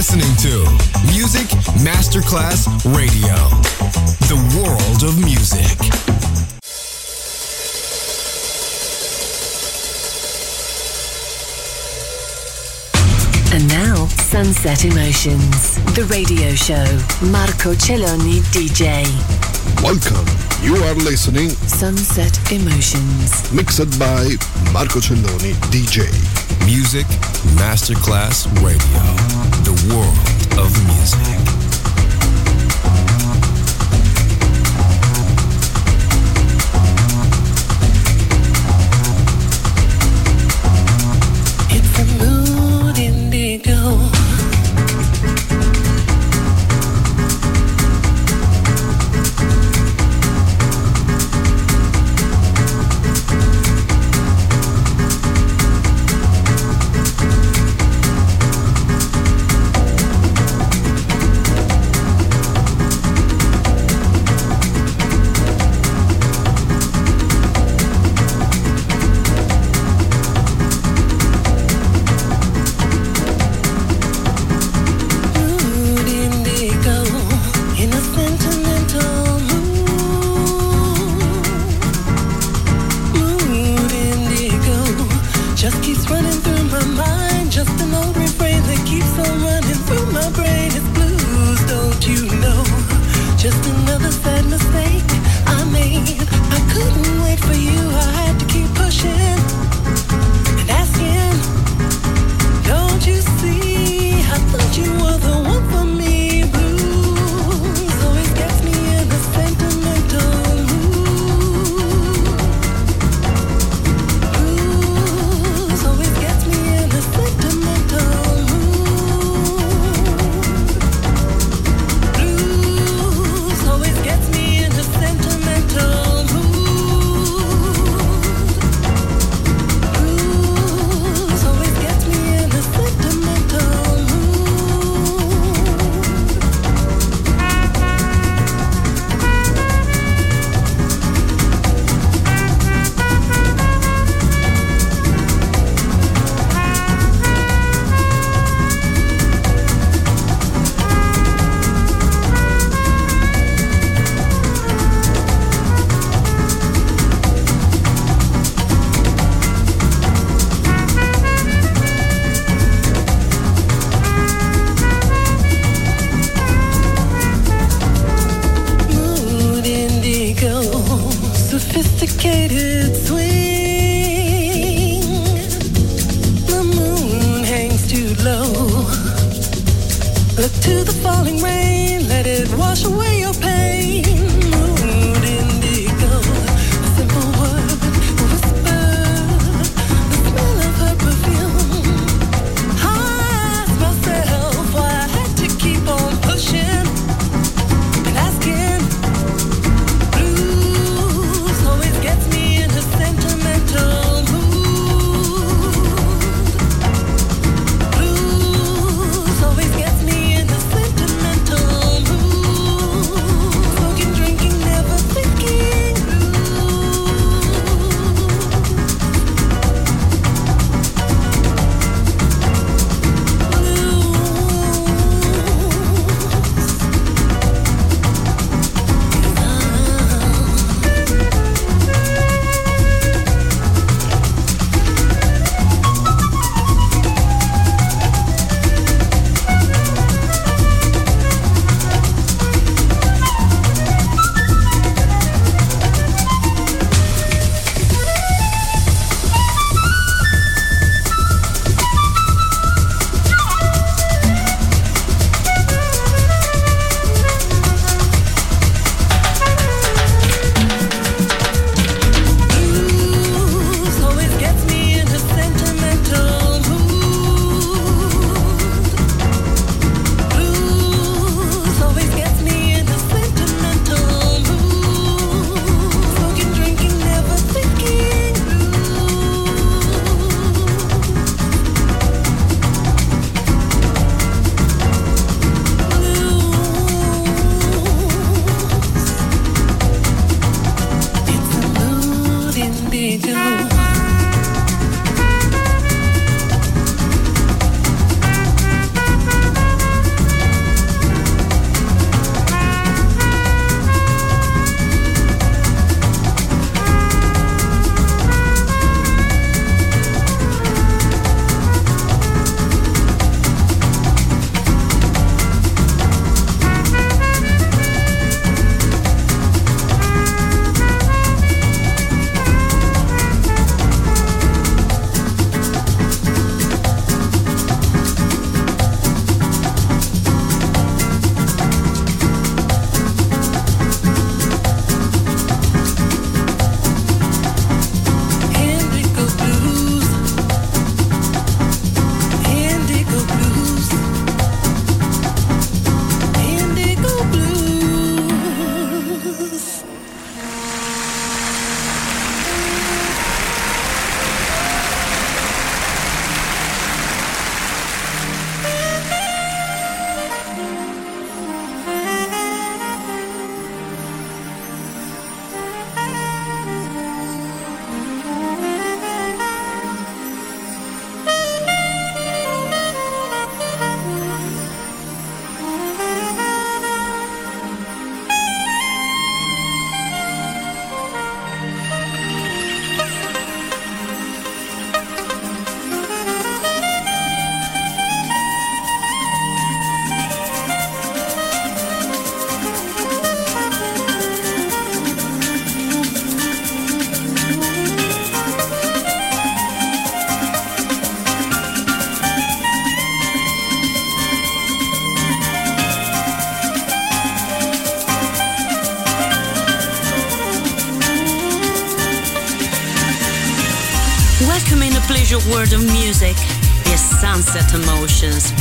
listening to Music Masterclass Radio, the world of music. And now, Sunset Emotions, the radio show. Marco Celloni, DJ. Welcome. You are listening Sunset Emotions, mixed by Marco Celloni, DJ. Music Masterclass Radio world of music.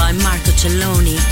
Emotions by Marco Celloni.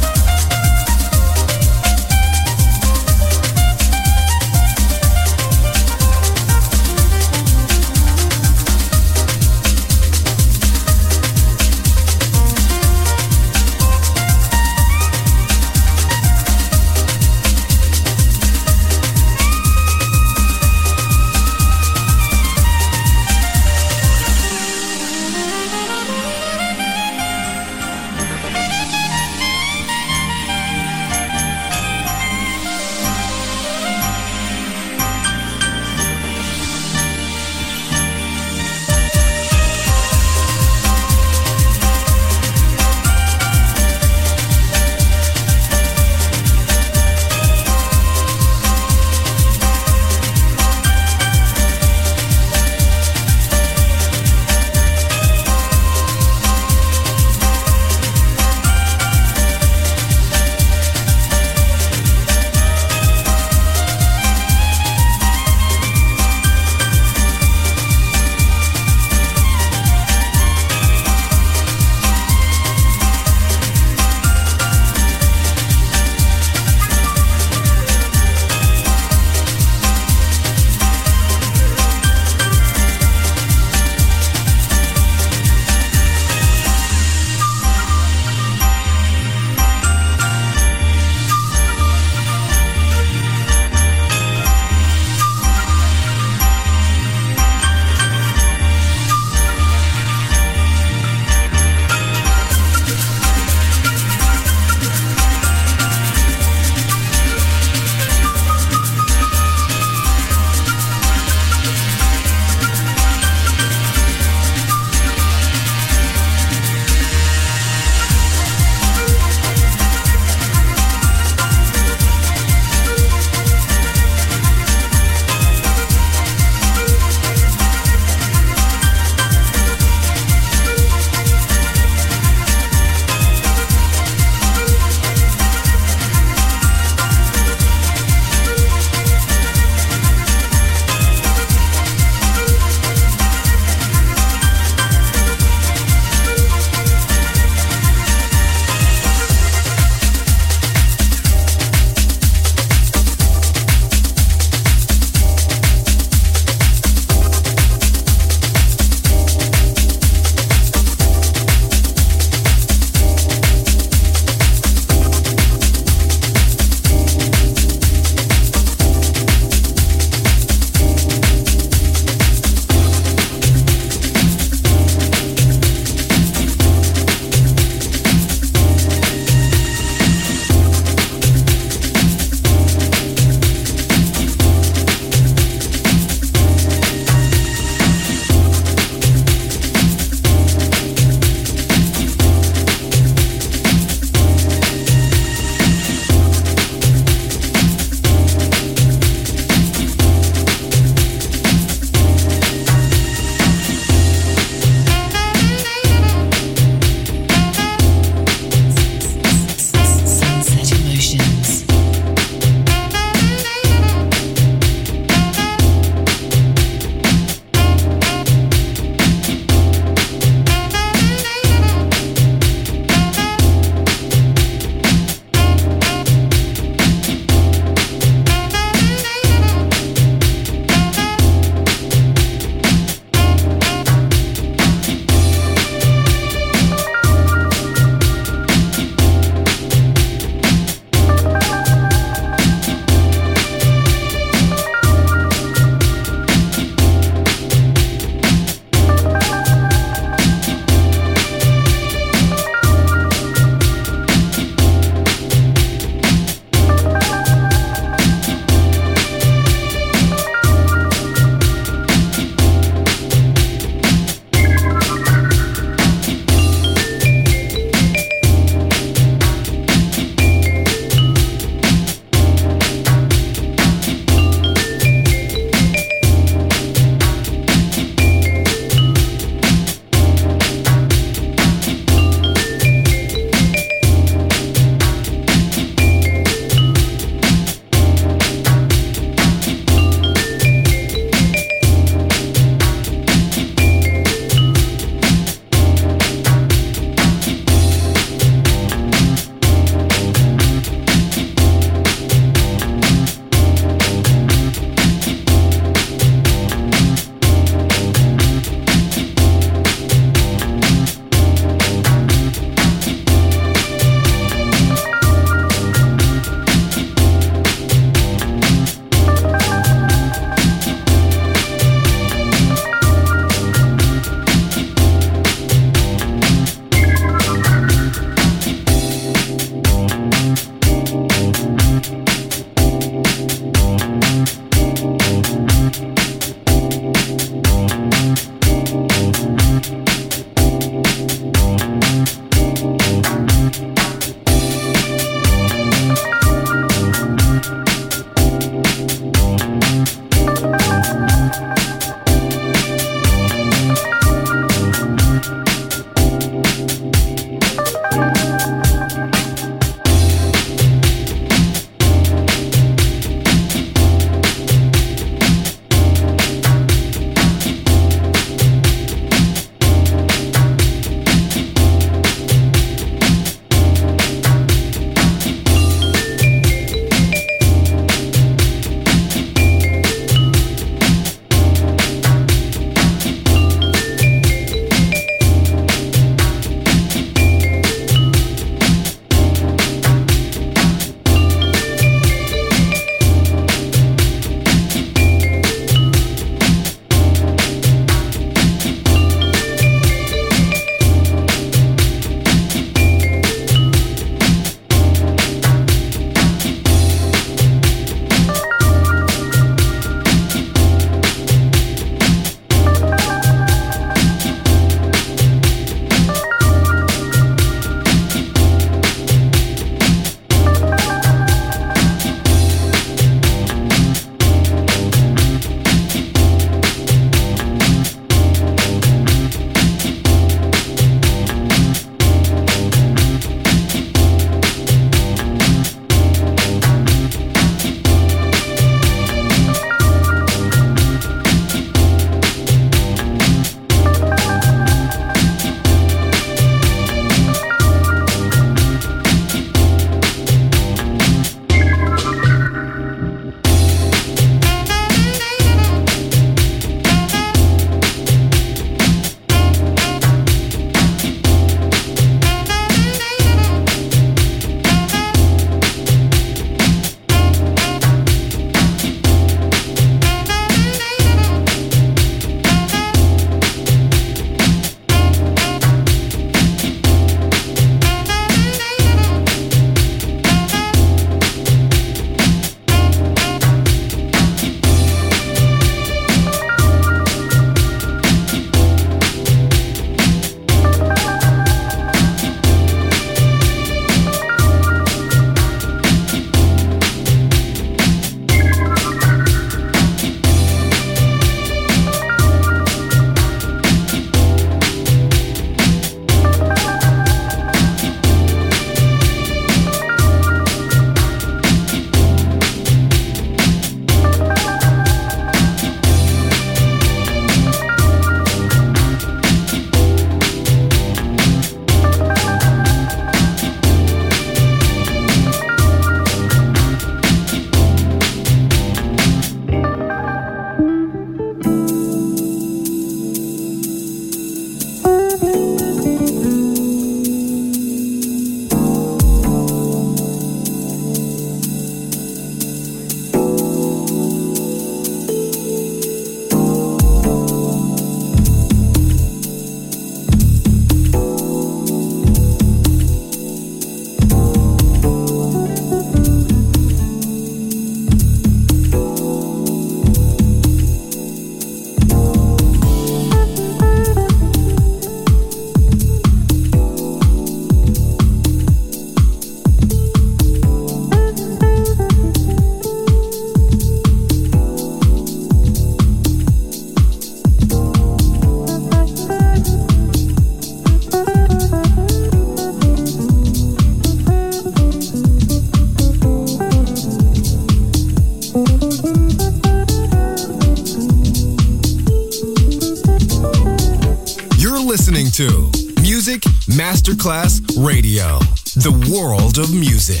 Masterclass Radio. The world of music.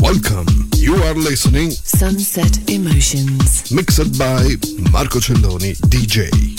Welcome. You are listening Sunset Emotions. mixed by Marco Celloni DJ.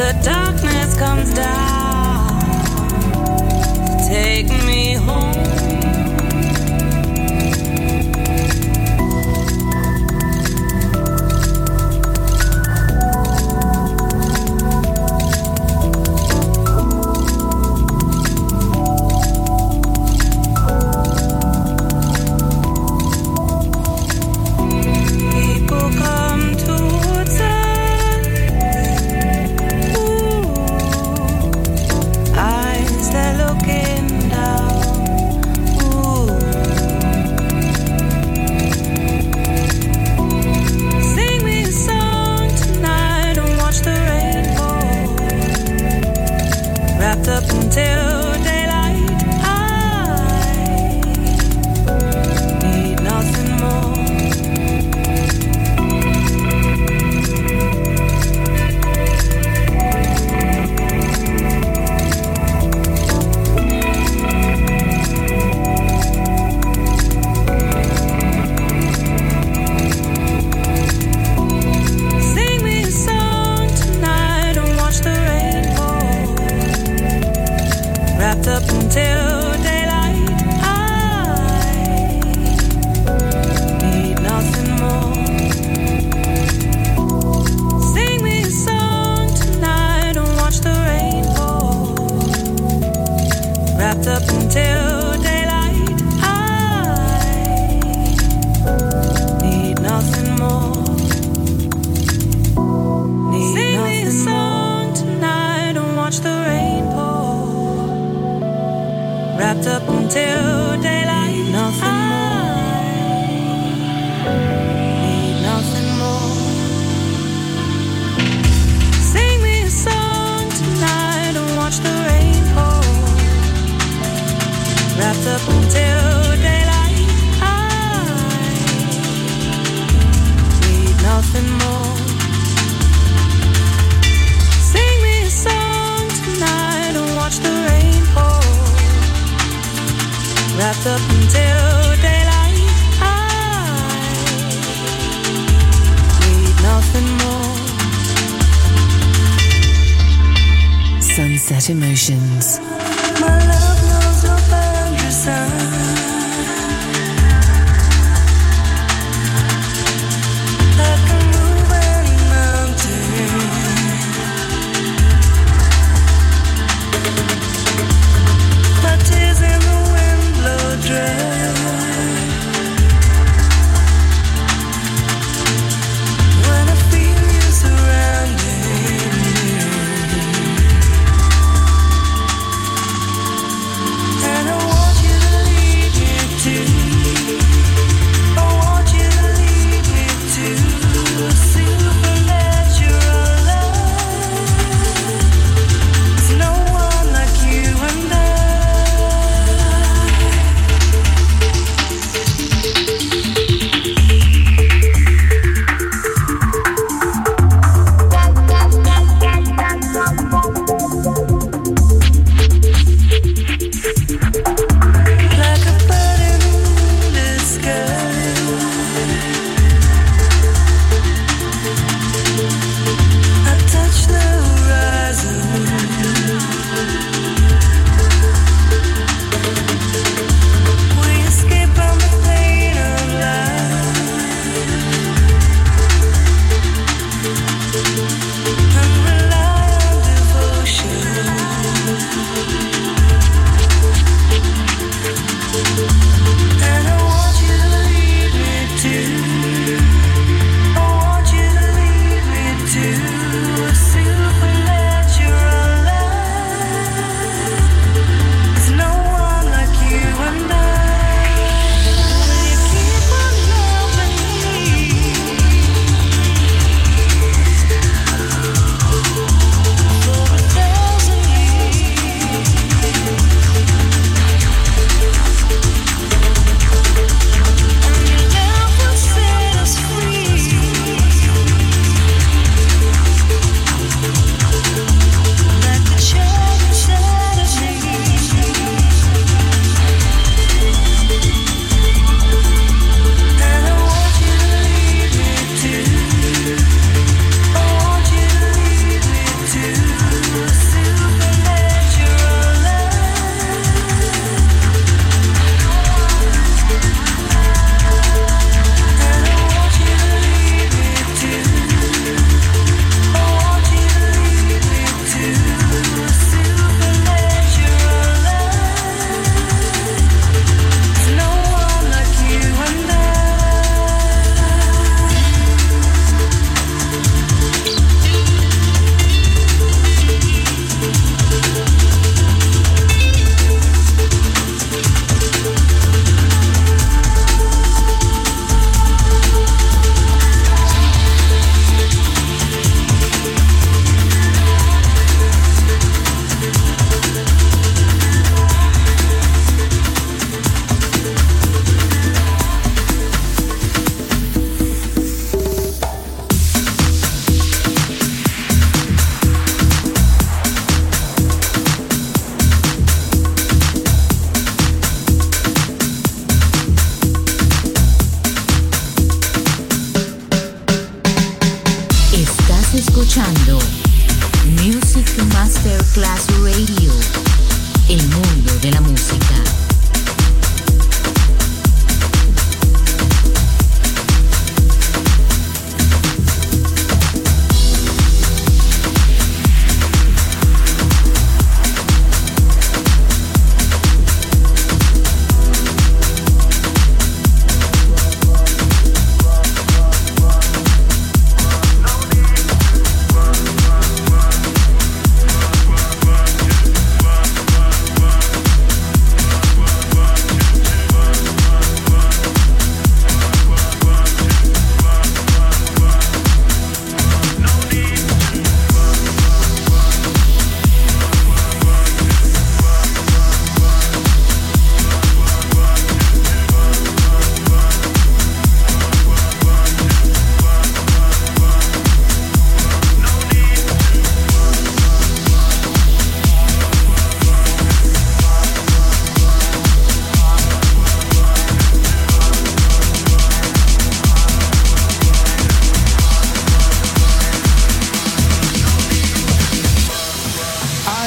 The darkness comes down take me home.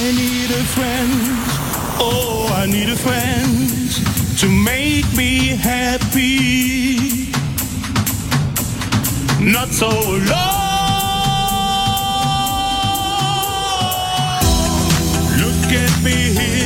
I need a friend. Oh, I need a friend to make me happy. Not so alone. Look at me here.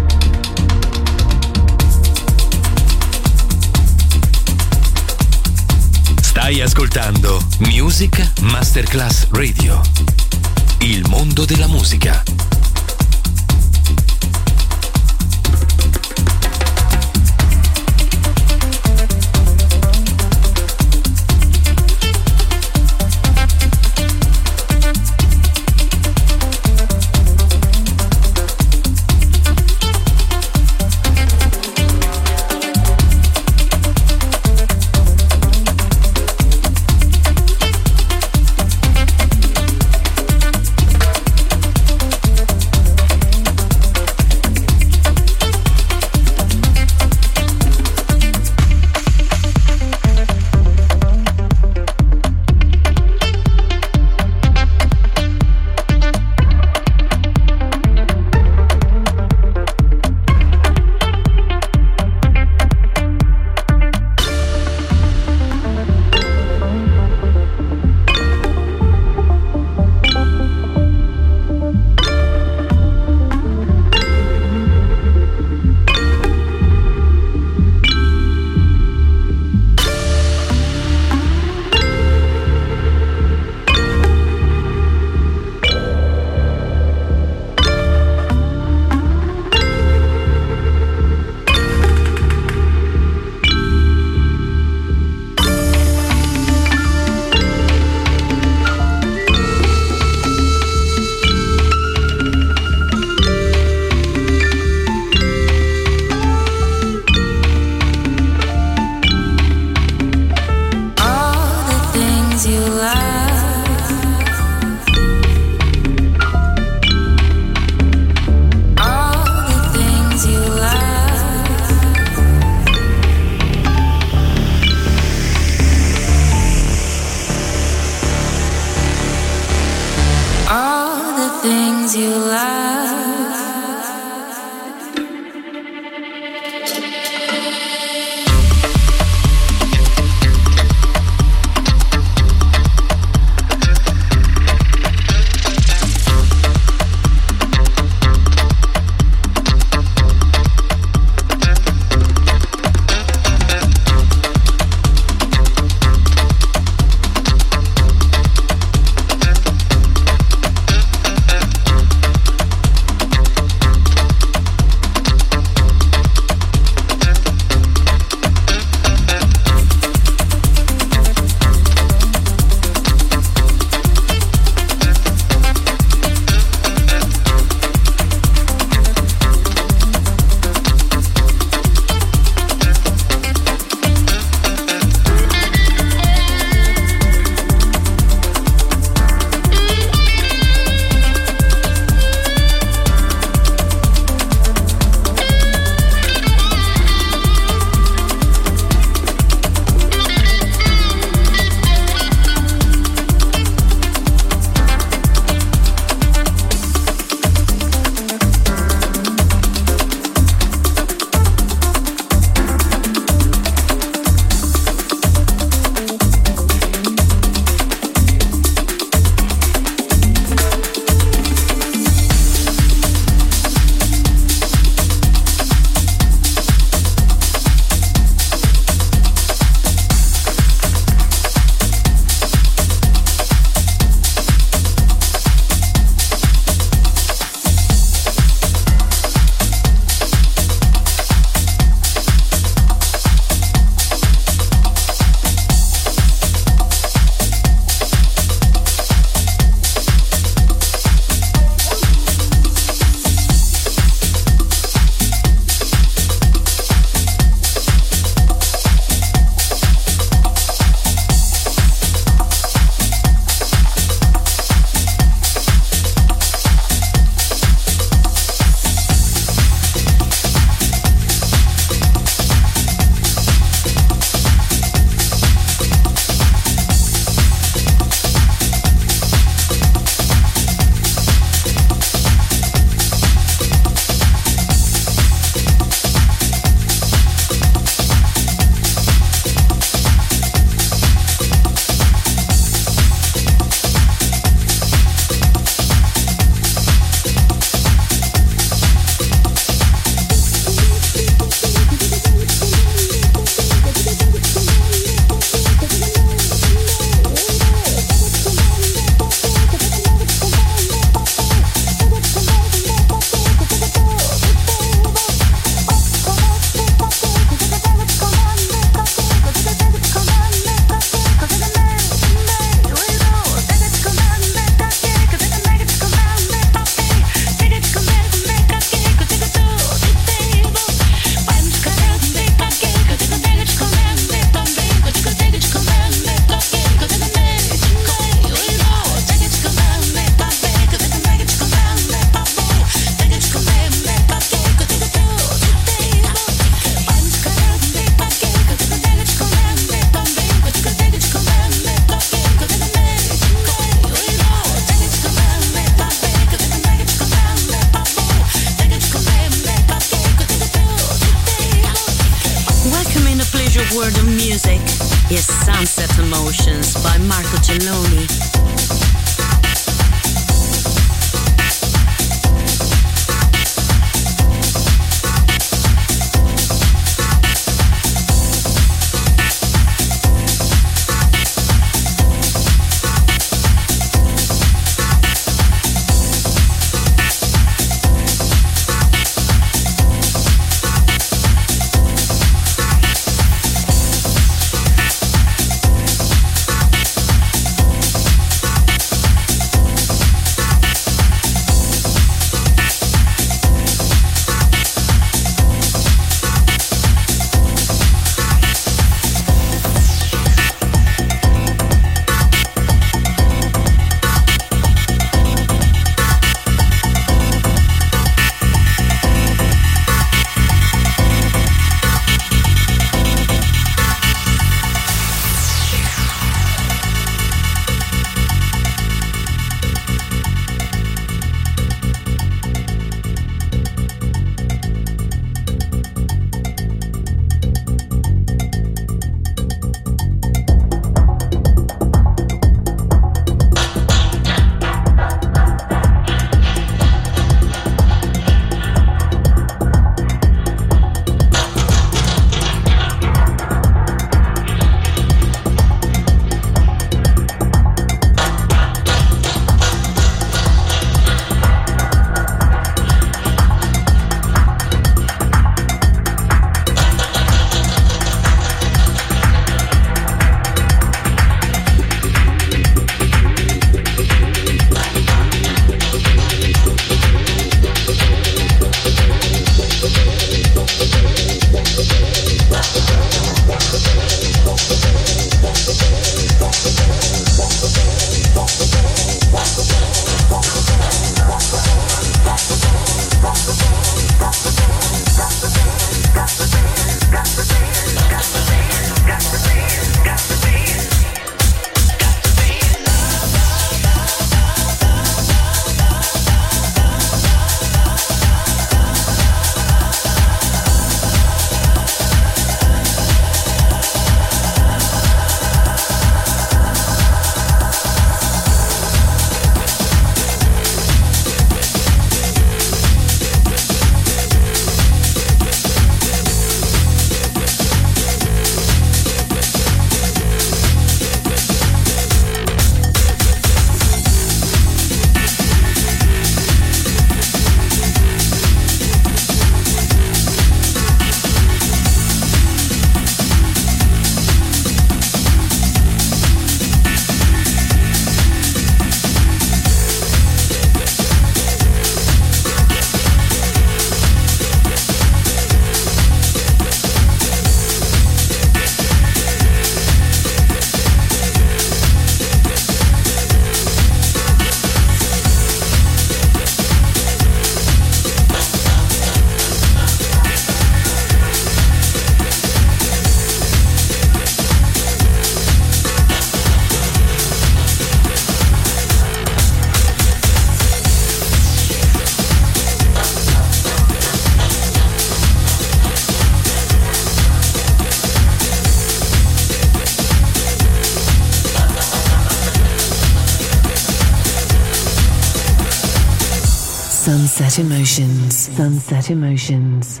Sunset Emotions.